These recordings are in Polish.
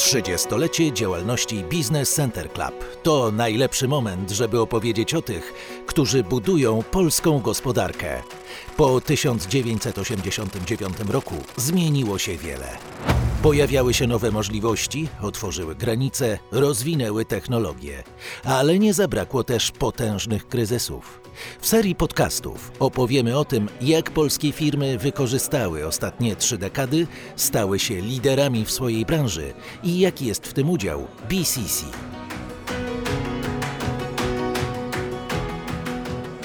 30-lecie działalności Business Center Club to najlepszy moment, żeby opowiedzieć o tych, którzy budują polską gospodarkę. Po 1989 roku zmieniło się wiele. Pojawiały się nowe możliwości, otworzyły granice, rozwinęły technologie, ale nie zabrakło też potężnych kryzysów. W serii podcastów opowiemy o tym, jak polskie firmy wykorzystały ostatnie trzy dekady, stały się liderami w swojej branży i jaki jest w tym udział BCC.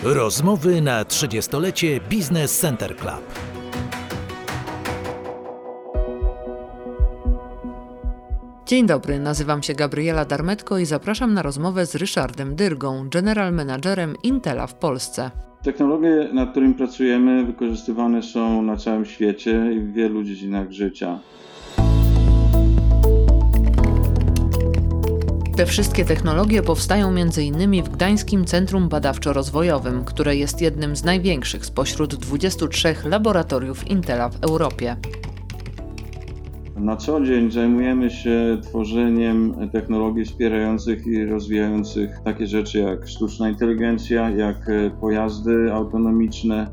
Rozmowy na 30-lecie Business Center Club. Dzień dobry, nazywam się Gabriela Darmetko i zapraszam na rozmowę z Ryszardem Dyrgą, general managerem Intela w Polsce. Technologie, nad którymi pracujemy, wykorzystywane są na całym świecie i w wielu dziedzinach życia. Te wszystkie technologie powstają m.in. w Gdańskim Centrum Badawczo-Rozwojowym, które jest jednym z największych spośród 23 laboratoriów Intela w Europie. Na co dzień zajmujemy się tworzeniem technologii wspierających i rozwijających takie rzeczy jak sztuczna inteligencja, jak e, pojazdy autonomiczne,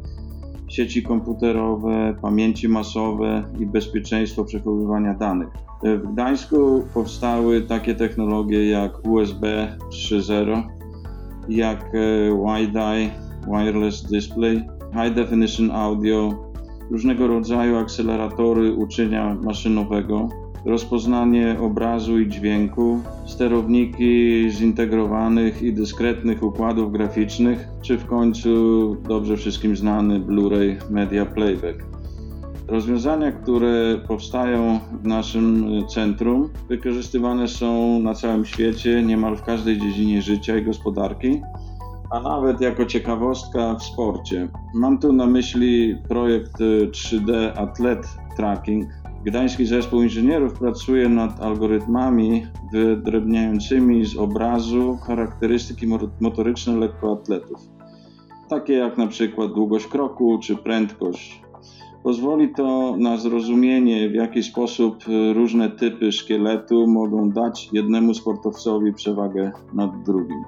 sieci komputerowe, pamięci masowe i bezpieczeństwo przechowywania danych. E, w Gdańsku powstały takie technologie jak USB 3.0, jak e, WiDi, Wireless Display, High Definition Audio, różnego rodzaju akceleratory uczenia maszynowego, rozpoznanie obrazu i dźwięku, sterowniki zintegrowanych i dyskretnych układów graficznych, czy w końcu dobrze wszystkim znany Blu-ray Media Playback. Rozwiązania, które powstają w naszym centrum, wykorzystywane są na całym świecie, niemal w każdej dziedzinie życia i gospodarki a nawet jako ciekawostka w sporcie. Mam tu na myśli projekt 3D y, Atlet Tracking. Gdański Zespół Inżynierów pracuje nad algorytmami wydrobniającymi z obrazu charakterystyki motoryczne lekkoatletów, takie jak na przykład długość kroku czy prędkość. Pozwoli to na zrozumienie, w jaki sposób y, różne typy szkieletu mogą dać jednemu sportowcowi przewagę nad drugim.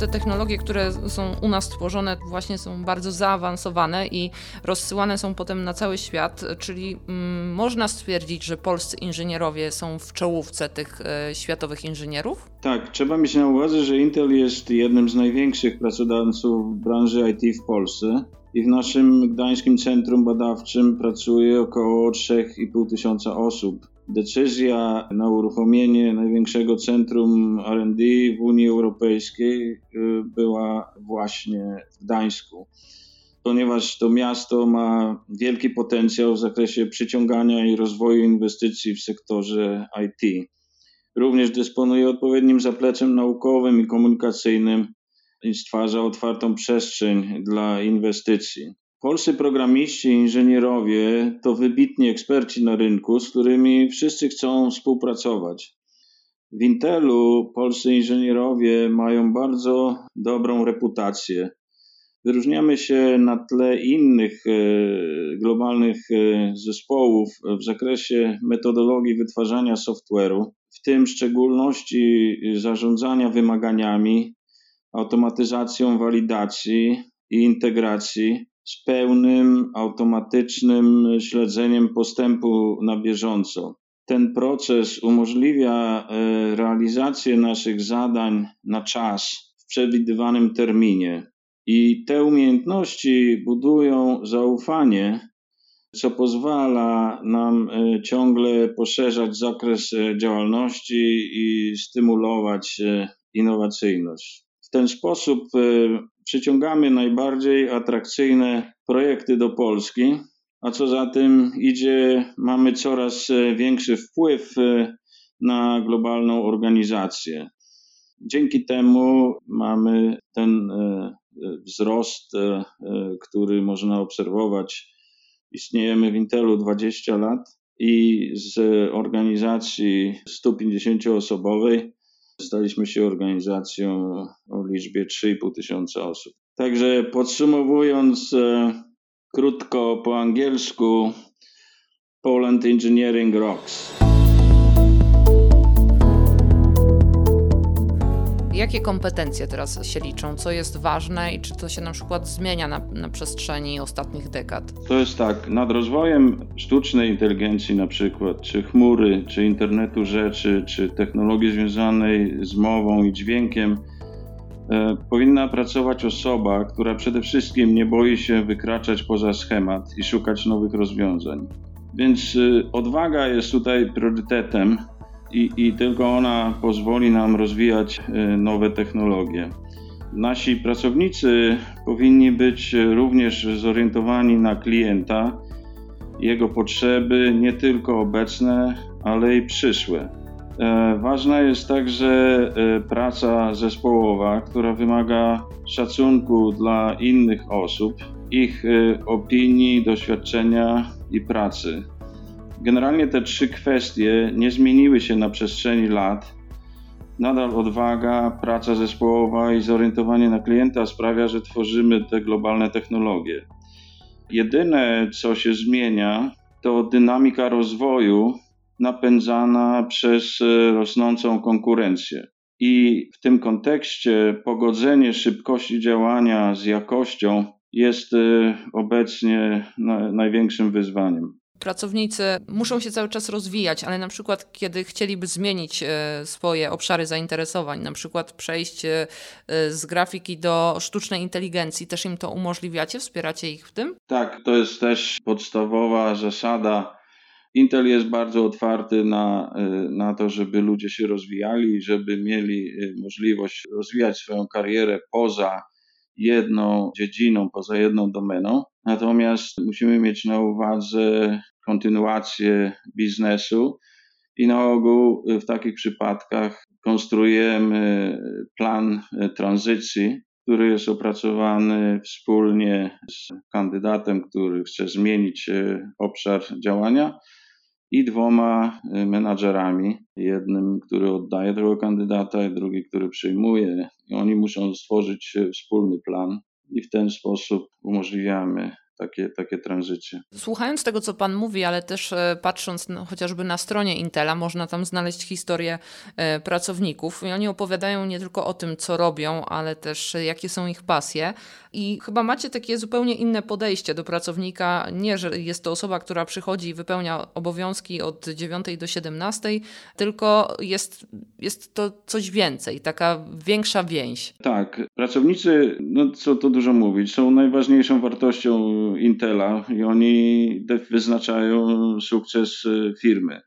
Te technologie, które są u nas tworzone, właśnie są bardzo zaawansowane i rozsyłane są potem na cały świat, czyli mm, można stwierdzić, że polscy inżynierowie są w czołówce tych e, światowych inżynierów? Tak, trzeba mieć na uwadze, że Intel jest jednym z największych pracodawców branży IT w Polsce i w naszym gdańskim centrum badawczym pracuje około 3,5 tysiąca osób. Decyzja na uruchomienie największego centrum RD w Unii Europejskiej y, była właśnie w Gdańsku, ponieważ to miasto ma wielki potencjał w zakresie przyciągania i rozwoju inwestycji w sektorze IT. Również dysponuje odpowiednim zapleczem naukowym i komunikacyjnym i stwarza otwartą przestrzeń dla inwestycji. Polscy programiści inżynierowie to wybitni eksperci na rynku, z którymi wszyscy chcą współpracować. W Intelu polscy inżynierowie mają bardzo dobrą reputację. Wyróżniamy się na tle innych e, globalnych e, zespołów w zakresie metodologii wytwarzania software'u, w tym w szczególności zarządzania wymaganiami, automatyzacją walidacji i integracji z pełnym, automatycznym śledzeniem postępu na bieżąco. Ten proces umożliwia e, realizację naszych zadań na czas, w przewidywanym terminie. I te umiejętności budują zaufanie, co pozwala nam e, ciągle poszerzać zakres e, działalności i stymulować innowacyjność. W ten sposób przyciągamy najbardziej atrakcyjne projekty do Polski, a co za tym idzie, mamy coraz e, większy wpływ e, na globalną organizację. Dzięki temu mamy ten e, wzrost, który można obserwować. Istniejemy w Intelu 20 lat i z organizacji 150-osobowej Staliśmy się organizacją o liczbie 3,5 tysiąca osób. Także podsumowując e, krótko po angielsku, Poland Engineering Rocks. Jakie kompetencje teraz się liczą? Co jest ważne i czy to się na przykład zmienia na, na przestrzeni ostatnich dekad? To jest tak, nad rozwojem sztucznej inteligencji na przykład, czy chmury, czy internetu rzeczy, czy technologii związanej z mową i dźwiękiem, e, powinna pracować osoba, która przede wszystkim nie boi się wykraczać poza schemat i szukać nowych rozwiązań. Więc e, odwaga jest tutaj priorytetem i, i tylko ona pozwoli nam rozwijać e, nowe technologie. Nasi pracownicy powinni być również zorientowani na klienta, jego potrzeby, nie tylko obecne, ale i przyszłe. E, ważna jest także e, praca zespołowa, która wymaga szacunku dla innych osób, ich opinii, doświadczenia i pracy. Generalnie te trzy kwestie nie zmieniły się na przestrzeni lat. Nadal odwaga, praca zespołowa i zorientowanie na klienta sprawia, że tworzymy te globalne technologie. Jedyne, co się zmienia, to dynamika rozwoju napędzana przez e, rosnącą konkurencję. I w tym kontekście pogodzenie szybkości działania z jakością jest e, obecnie największym wyzwaniem pracownicy muszą się cały czas rozwijać, ale na przykład kiedy chcieliby zmienić e, swoje obszary zainteresowań, na przykład przejść e, z grafiki do sztucznej inteligencji, też im to umożliwiacie, wspieracie ich w tym? Tak, to jest też podstawowa zasada. Intel jest bardzo otwarty na, e, na to, żeby ludzie się rozwijali, żeby mieli możliwość rozwijać swoją karierę poza jedną dziedziną, poza jedną domeną. Natomiast musimy mieć na uwadze kontynuację biznesu i na ogół w takich przypadkach konstruujemy plan tranzycji, który jest opracowany wspólnie z kandydatem, który chce zmienić obszar działania i dwoma menadżerami. Jednym, który oddaje tego kandydata, i drugi, który przyjmuje. I oni muszą stworzyć wspólny plan i w ten sposób umożliwiamy takie, takie tranzycje. Słuchając tego, co Pan mówi, ale też e, patrząc no, chociażby na stronie Intela, można tam znaleźć historię e, pracowników i oni opowiadają nie tylko o tym, co robią, ale też e, jakie są ich pasje. I chyba macie takie zupełnie inne podejście do pracownika. Nie, że jest to osoba, która przychodzi i wypełnia obowiązki od 9 do 17, tylko jest, jest to coś więcej, taka większa więź. Tak, pracownicy, no co tu dużo mówić, są najważniejszą wartością Intela i oni wyznaczają sukces y, firmy.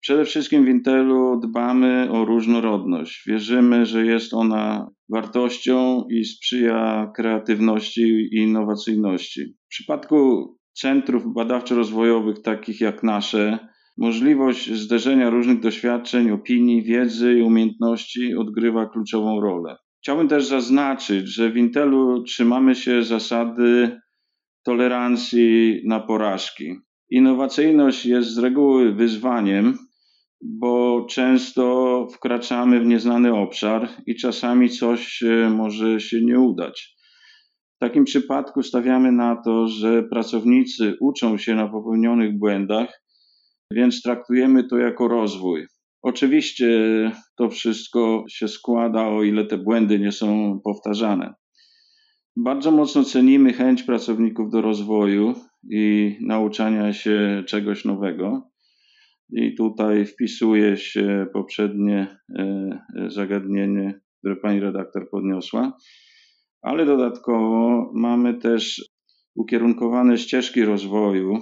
Przede wszystkim w Intelu dbamy o różnorodność. Wierzymy, że jest ona wartością i sprzyja kreatywności i innowacyjności. W przypadku centrów badawczo-rozwojowych, takich jak nasze, możliwość zderzenia różnych doświadczeń, opinii, wiedzy i umiejętności odgrywa kluczową rolę. Chciałbym też zaznaczyć, że w Intelu trzymamy się zasady tolerancji na porażki. Innowacyjność jest z reguły wyzwaniem, bo często wkraczamy w nieznany obszar i czasami coś może się nie udać. W takim przypadku stawiamy na to, że pracownicy uczą się na popełnionych błędach, więc traktujemy to jako rozwój. Oczywiście to wszystko się składa, o ile te błędy nie są powtarzane. Bardzo mocno cenimy chęć pracowników do rozwoju i nauczania się czegoś nowego. I tutaj wpisuje się poprzednie e, zagadnienie, które pani redaktor podniosła, ale dodatkowo mamy też ukierunkowane ścieżki rozwoju,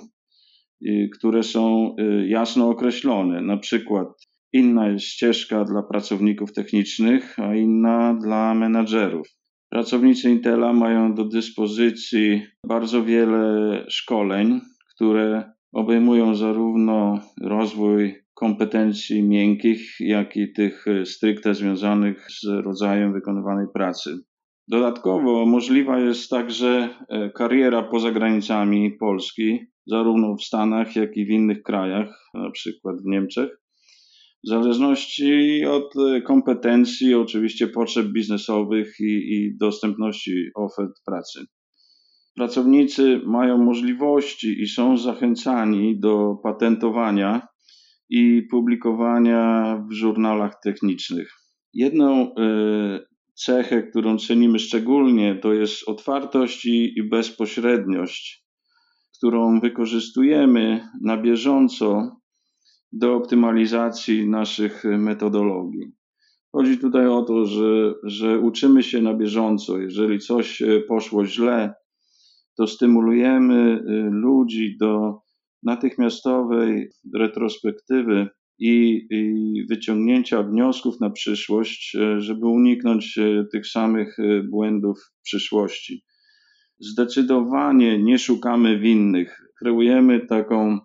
które są e, jasno określone. Na przykład inna jest ścieżka dla pracowników technicznych, a inna dla menadżerów. Pracownicy Intela mają do dyspozycji bardzo wiele szkoleń, które obejmują zarówno rozwój kompetencji miękkich, jak i tych stricte związanych z rodzajem wykonywanej pracy. Dodatkowo możliwa jest także e, kariera poza granicami Polski, zarówno w Stanach, jak i w innych krajach, na przykład w Niemczech w zależności od e, kompetencji, oczywiście potrzeb biznesowych i, i dostępności ofert pracy. pracownicy mają możliwości i są zachęcani do patentowania i publikowania w żurnalach technicznych. Jedną e, cechę, którą cenimy szczególnie, to jest otwartość i, bezpośredniość, którą wykorzystujemy na bieżąco do optymalizacji naszych metodologii. Chodzi tutaj o to, że, że uczymy się na bieżąco. Jeżeli coś e, poszło źle, to stymulujemy e, ludzi do natychmiastowej retrospektywy i, i, wyciągnięcia wniosków na przyszłość, e, żeby uniknąć tych samych błędów w przyszłości. Zdecydowanie nie szukamy winnych. Kreujemy taką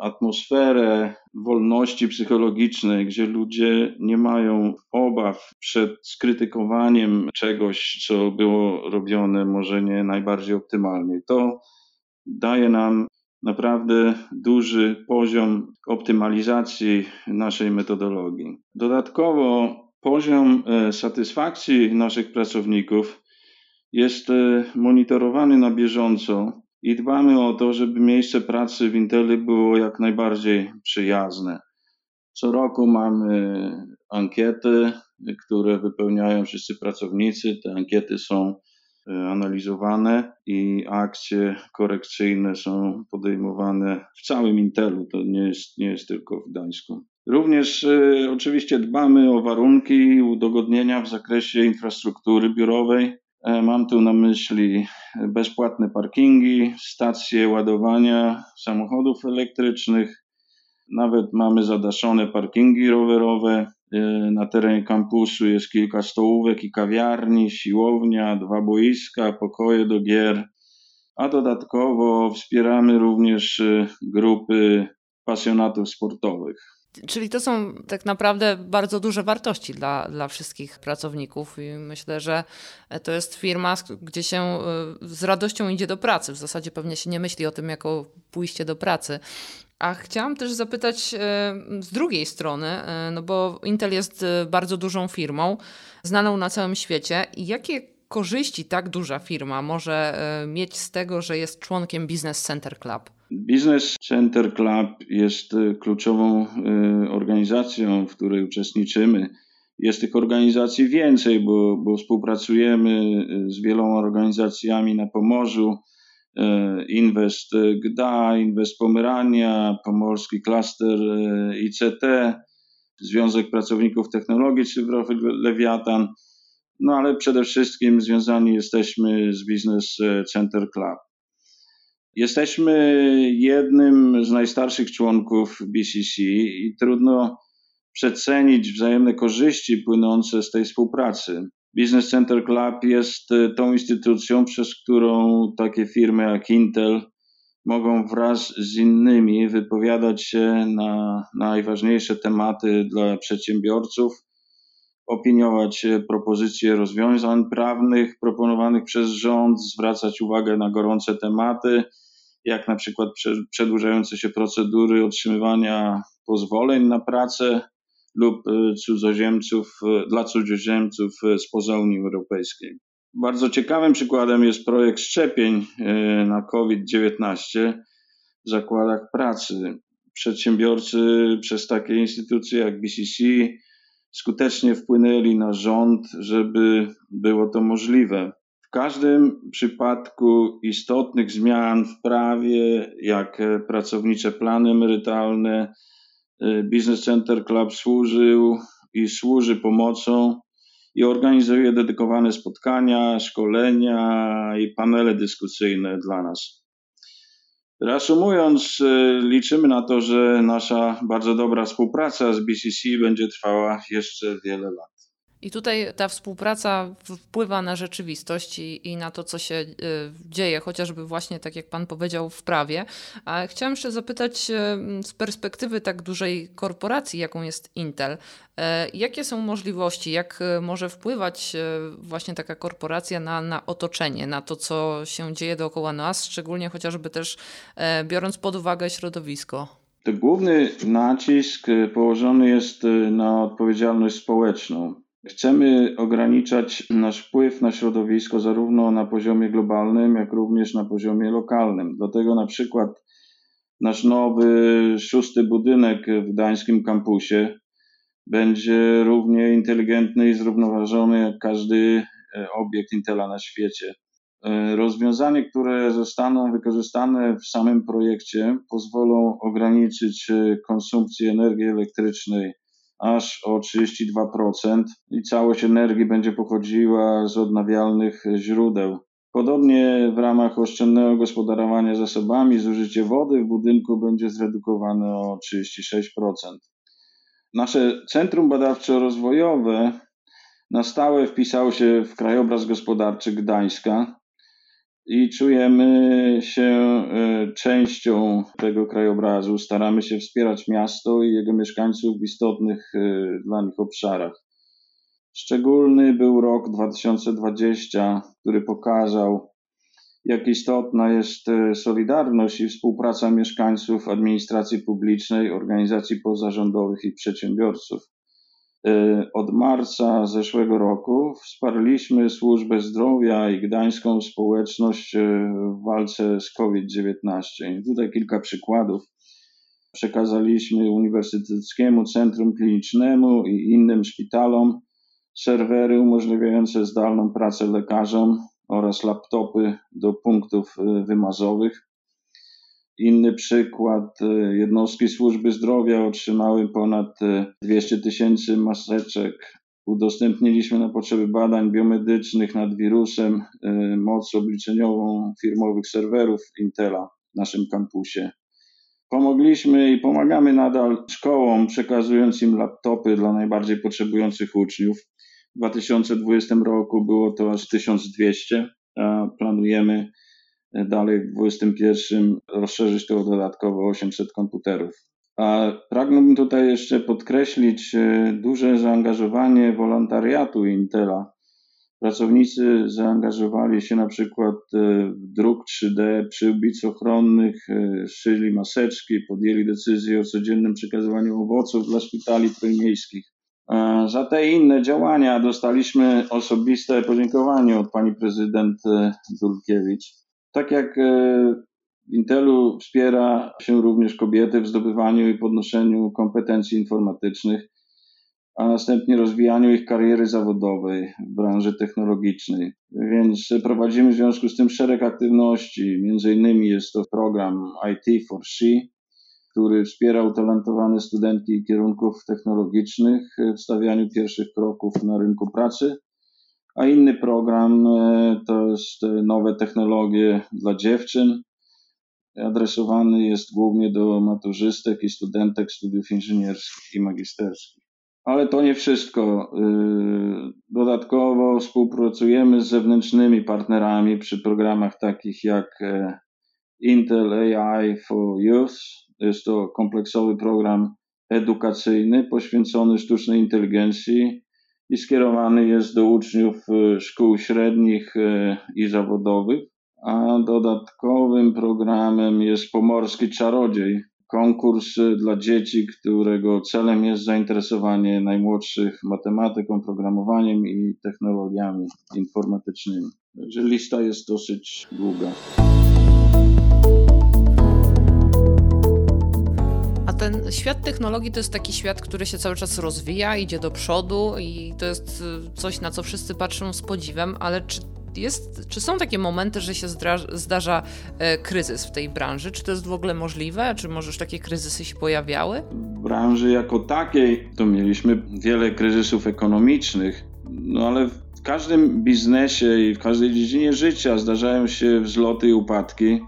atmosferę wolności psychologicznej, gdzie ludzie nie mają obaw przed skrytykowaniem czegoś, co było robione może nie najbardziej optymalnie. To daje nam naprawdę duży poziom optymalizacji naszej metodologii. Dodatkowo poziom e, satysfakcji naszych pracowników jest e, monitorowany na bieżąco i dbamy o to, żeby miejsce pracy w Inteli było jak najbardziej przyjazne. Co roku mamy ankiety, które wypełniają wszyscy pracownicy. Te ankiety są e, analizowane i akcje korekcyjne są podejmowane w całym Intelu. To nie jest, nie jest tylko w Gdańsku. Również y, oczywiście dbamy o warunki i udogodnienia w zakresie infrastruktury biurowej. E, mam tu na myśli bezpłatne parkingi, stacje ładowania samochodów elektrycznych. Nawet mamy zadaszone parkingi rowerowe. E, na terenie kampusu jest kilka stołówek i kawiarni, siłownia, dwa boiska, pokoje do gier. A dodatkowo wspieramy również e, grupy pasjonatów sportowych. Czyli to są tak naprawdę bardzo duże wartości dla, dla wszystkich pracowników i myślę, że to jest firma, gdzie się e, z radością idzie do pracy. W zasadzie pewnie się nie myśli o tym jako pójście do pracy. A chciałam też zapytać e, z drugiej strony, e, no bo Intel jest bardzo dużą firmą, znaną na całym świecie. Jakie korzyści tak duża firma może mieć z tego, że jest członkiem Business Center Club? Business Center Club jest e, kluczową e, organizacją, w której uczestniczymy. Jest tych organizacji więcej, bo, bo współpracujemy e, z wieloma organizacjami na Pomorzu. Invest GDA, Invest Pomerania, Pomorski Cluster ICT, Związek Pracowników Technologii Cyfrowych Lewiatan. No ale przede wszystkim związani jesteśmy z Business Center Club. Jesteśmy jednym z najstarszych członków BCC i trudno przecenić wzajemne korzyści płynące z tej współpracy. Business Center Club jest e, tą instytucją, przez którą takie firmy jak Intel mogą wraz z innymi wypowiadać się na najważniejsze tematy dla przedsiębiorców, opiniować propozycje rozwiązań prawnych proponowanych przez rząd, zwracać uwagę na gorące tematy jak na przykład przedłużające się procedury otrzymywania pozwoleń na pracę lub y, cudzoziemców, y, dla cudzoziemców spoza Unii Europejskiej. Bardzo ciekawym przykładem jest projekt szczepień na COVID-19 w zakładach pracy. Przedsiębiorcy przez takie instytucje jak BCC skutecznie wpłynęli na rząd, żeby było to możliwe. W każdym przypadku istotnych zmian w prawie, jak pracownicze plany emerytalne, y, Business Center Club służył i służy pomocą i organizuje dedykowane spotkania, szkolenia i panele dyskusyjne dla nas. Reasumując, y, liczymy na to, że nasza bardzo dobra współpraca z BCC będzie trwała jeszcze wiele lat. I tutaj ta współpraca wpływa na rzeczywistość i, i, na to, co się y, dzieje, chociażby właśnie tak jak Pan powiedział w prawie. A chciałam jeszcze zapytać y, z perspektywy tak dużej korporacji, jaką jest Intel, y, jakie są możliwości, jak może wpływać właśnie taka korporacja na, na otoczenie, na to, co się dzieje dookoła nas, szczególnie chociażby też biorąc pod uwagę środowisko? Główny nacisk położony jest na odpowiedzialność społeczną Chcemy ograniczać nasz wpływ na środowisko zarówno na poziomie globalnym, jak również na poziomie lokalnym. Dlatego na przykład nasz nowy szósty budynek w gdańskim kampusie będzie równie inteligentny i zrównoważony jak każdy e, obiekt Intela na świecie. E, rozwiązania, które zostaną wykorzystane w samym projekcie, pozwolą ograniczyć e, konsumpcję energii elektrycznej aż o 32% i całość energii będzie pochodziła z odnawialnych źródeł. Podobnie w ramach oszczędnego gospodarowania zasobami zużycie wody w budynku będzie zredukowane o 36%. Nasze Centrum Badawczo-Rozwojowe na stałe wpisało się w krajobraz gospodarczy Gdańska i czujemy się e, częścią tego krajobrazu. Staramy się wspierać miasto i jego mieszkańców w istotnych e, dla nich obszarach. Szczególny był rok 2020, który pokazał, jak istotna jest e, solidarność i współpraca mieszkańców administracji publicznej, organizacji pozarządowych i przedsiębiorców. E, od marca zeszłego roku wsparliśmy służbę zdrowia i gdańską społeczność e, w walce z COVID-19. Tutaj kilka przykładów. Przekazaliśmy Uniwersyteckiemu Centrum Klinicznemu i innym szpitalom serwery umożliwiające zdalną pracę lekarzom oraz laptopy do punktów e, wymazowych. Inny przykład, e, jednostki służby zdrowia otrzymały ponad 200 e, tysięcy maseczek. Udostępniliśmy na potrzeby badań biomedycznych nad wirusem moc obliczeniową firmowych serwerów Intela w naszym kampusie. Pomogliśmy i pomagamy nadal szkołom, przekazując im laptopy dla najbardziej potrzebujących uczniów. W 2020 roku było to aż 1200, a planujemy dalej w 2021 rozszerzyć to o dodatkowo 800 komputerów. A pragnąłbym tutaj jeszcze podkreślić e, duże zaangażowanie wolontariatu Intela. Pracownicy zaangażowali się na przykład e, w druk 3D przyłbic ochronnych, e, szyli maseczki, podjęli decyzję o codziennym przekazywaniu owoców dla szpitali trójmiejskich. Za te inne działania dostaliśmy osobiste podziękowanie od pani prezydent Dulkiewicz. Tak jak e, w Intelu wspiera się również kobiety w zdobywaniu i podnoszeniu kompetencji informatycznych, a następnie rozwijaniu ich kariery zawodowej w branży technologicznej. Więc prowadzimy w związku z tym szereg aktywności. Między innymi jest to program IT for She, który wspiera utalentowane studentki kierunków technologicznych w stawianiu pierwszych kroków na rynku pracy. A inny program e, to jest nowe technologie dla dziewczyn. Adresowany jest głównie do maturzystek i studentek studiów inżynierskich i magisterskich. Ale to nie wszystko. E, dodatkowo współpracujemy z zewnętrznymi partnerami przy programach takich jak e, Intel AI for Youth, jest to kompleksowy program edukacyjny poświęcony sztucznej inteligencji i skierowany jest do uczniów e, szkół średnich e, i zawodowych. A dodatkowym programem jest Pomorski Czarodziej, konkurs dla dzieci, którego celem jest zainteresowanie najmłodszych matematyką, programowaniem i technologiami informatycznymi. Także lista jest dosyć długa. Ten świat technologii to jest taki świat, który się cały czas rozwija, idzie do przodu i to jest y, coś, na co wszyscy patrzą z podziwem, ale czy jest, czy są takie momenty, że się zdarza e, kryzys w tej branży? Czy to jest w ogóle możliwe? Czy może już takie kryzysy się pojawiały? W branży jako takiej to mieliśmy wiele kryzysów ekonomicznych, no ale w każdym biznesie i w każdej dziedzinie życia zdarzają się wzloty i upadki,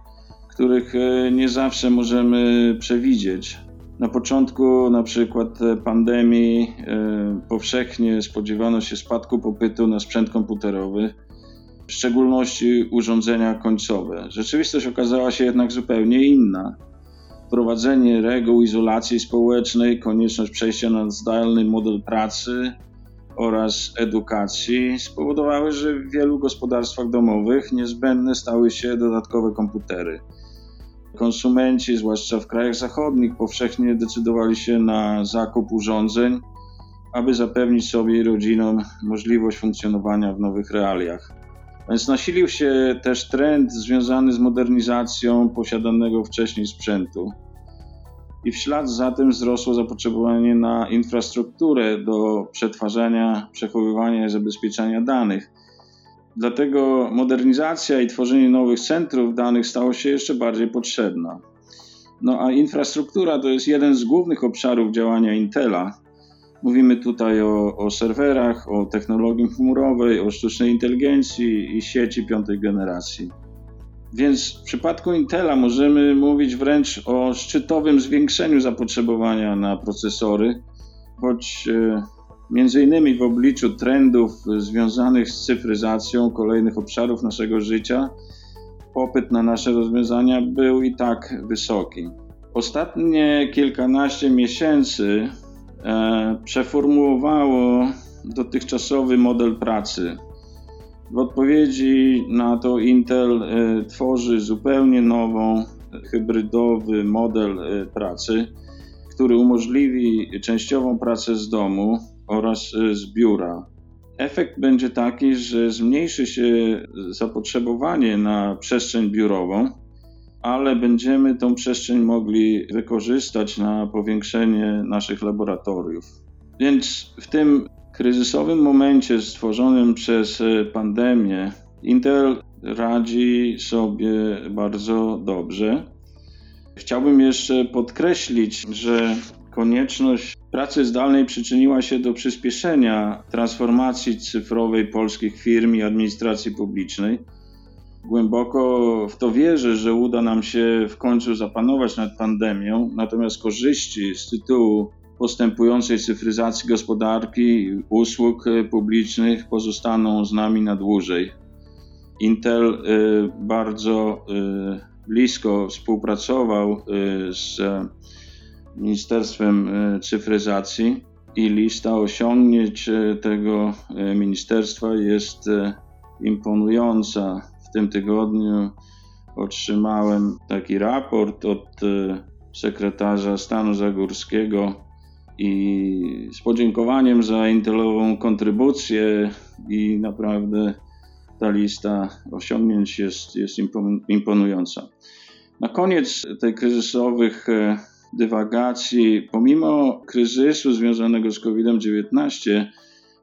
których e, nie zawsze możemy przewidzieć. Na początku na przykład e, pandemii e, powszechnie spodziewano się spadku popytu na sprzęt komputerowy, w szczególności urządzenia końcowe. Rzeczywistość okazała się jednak zupełnie inna. Wprowadzenie reguł izolacji społecznej, konieczność przejścia na zdalny model pracy oraz edukacji spowodowały, że w wielu gospodarstwach domowych niezbędne stały się dodatkowe komputery. Konsumenci, zwłaszcza w krajach zachodnich, powszechnie decydowali się na zakup urządzeń aby zapewnić sobie i rodzinom możliwość funkcjonowania w nowych realiach. Więc nasilił się też trend związany z modernizacją posiadanego wcześniej sprzętu. I w ślad za tym wzrosło zapotrzebowanie na infrastrukturę do przetwarzania, przechowywania i zabezpieczania danych. Dlatego modernizacja i tworzenie nowych centrów danych stało się jeszcze bardziej potrzebna. No a infrastruktura to jest jeden z głównych obszarów działania Intela. Mówimy tutaj o, o serwerach, o technologii chmurowej, o sztucznej inteligencji i sieci piątej generacji. Więc w przypadku Intela możemy mówić wręcz o szczytowym zwiększeniu zapotrzebowania na procesory, choć e, między innymi w obliczu trendów związanych z cyfryzacją kolejnych obszarów naszego życia, popyt na nasze rozwiązania był i tak wysoki. Ostatnie kilkanaście miesięcy e, przeformułowało dotychczasowy model pracy. W odpowiedzi na to Intel e, tworzy zupełnie nową, hybrydowy model e, pracy, który umożliwi częściową pracę z domu oraz e, z biura. Efekt będzie taki, że zmniejszy się zapotrzebowanie na przestrzeń biurową, ale będziemy tą przestrzeń mogli wykorzystać na powiększenie naszych laboratoriów. Więc w tym kryzysowym momencie stworzonym przez e, pandemię Intel radzi sobie bardzo dobrze. Chciałbym jeszcze podkreślić, że konieczność pracy zdalnej przyczyniła się do przyspieszenia transformacji cyfrowej polskich firm i administracji publicznej. Głęboko w to wierzę, że uda nam się w końcu zapanować nad pandemią, natomiast korzyści z tytułu postępującej cyfryzacji gospodarki i usług publicznych pozostaną z nami na dłużej. Intel y, bardzo y, blisko współpracował y, z Ministerstwem Cyfryzacji i lista osiągnięć tego ministerstwa jest imponująca. W tym tygodniu otrzymałem taki raport od sekretarza stanu Zagórskiego i z podziękowaniem za Intelową kontrybucję i naprawdę ta lista osiągnięć jest, jest imponująca. Na koniec tej kryzysowych e, dywagacji, pomimo kryzysu związanego z COVID-19,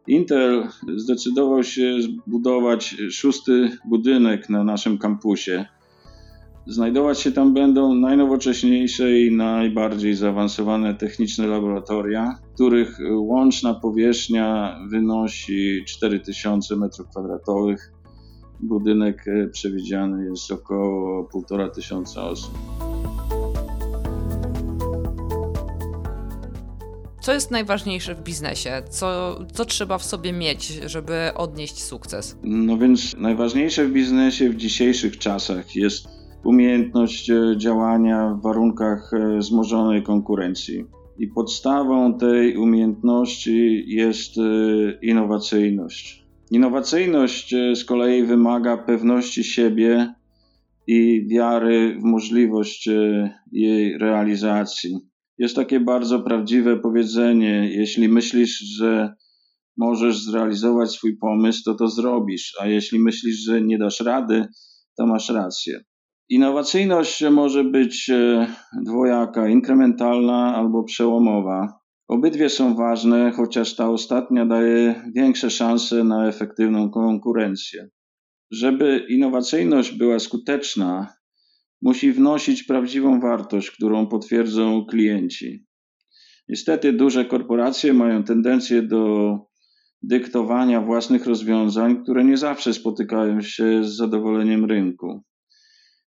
Intel zdecydował się zbudować szósty budynek na naszym kampusie. Znajdować się tam będą najnowocześniejsze i najbardziej zaawansowane techniczne laboratoria, których łączna powierzchnia wynosi 4000 m2. Budynek przewidziany jest około 1500 osób. Co jest najważniejsze w biznesie? Co, co trzeba w sobie mieć, żeby odnieść sukces? No więc najważniejsze w biznesie w dzisiejszych czasach jest umiejętność e, działania w warunkach e, wzmożonej konkurencji. I podstawą tej umiejętności jest e, innowacyjność. Innowacyjność z kolei wymaga pewności siebie i wiary w możliwość jej realizacji. Jest takie bardzo prawdziwe powiedzenie: jeśli myślisz, że możesz zrealizować swój pomysł, to to zrobisz, a jeśli myślisz, że nie dasz rady, to masz rację. Innowacyjność może być e, dwojaka, inkrementalna albo przełomowa. Obydwie są ważne, chociaż ta ostatnia daje większe szanse na efektywną konkurencję. Żeby innowacyjność była skuteczna, musi wnosić prawdziwą wartość, którą potwierdzą klienci. Niestety, duże korporacje mają tendencję do dyktowania własnych rozwiązań, które nie zawsze spotykają się z zadowoleniem rynku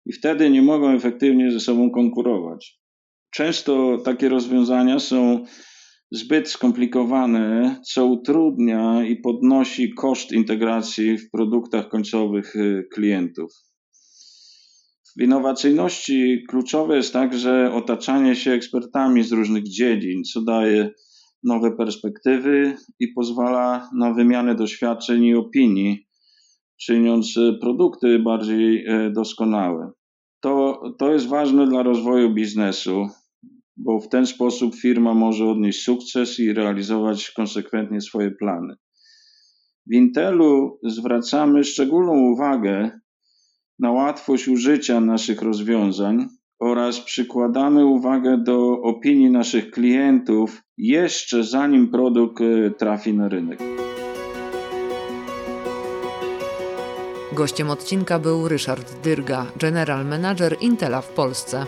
i wtedy nie mogą efektywnie ze sobą konkurować. Często takie rozwiązania są zbyt skomplikowane, co utrudnia i podnosi koszt integracji w produktach końcowych y, klientów. W innowacyjności kluczowe jest także otaczanie się ekspertami z różnych dziedzin, co daje nowe perspektywy i pozwala na wymianę doświadczeń i opinii, czyniąc produkty bardziej e, doskonałe. To, to jest ważne dla rozwoju biznesu. bo w ten sposób firma może odnieść sukces i realizować konsekwentnie swoje plany. W Intelu zwracamy szczególną uwagę na łatwość użycia naszych rozwiązań oraz przykładamy uwagę do opinii naszych klientów jeszcze zanim produkt e, trafi na rynek. Gościem odcinka był Ryszard Dyrga, general manager Intela w Polsce.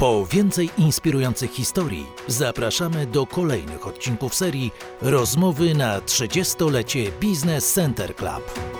Po więcej inspirujących historii zapraszamy do kolejnych odcinków serii Rozmowy na 30-lecie Business Center Club.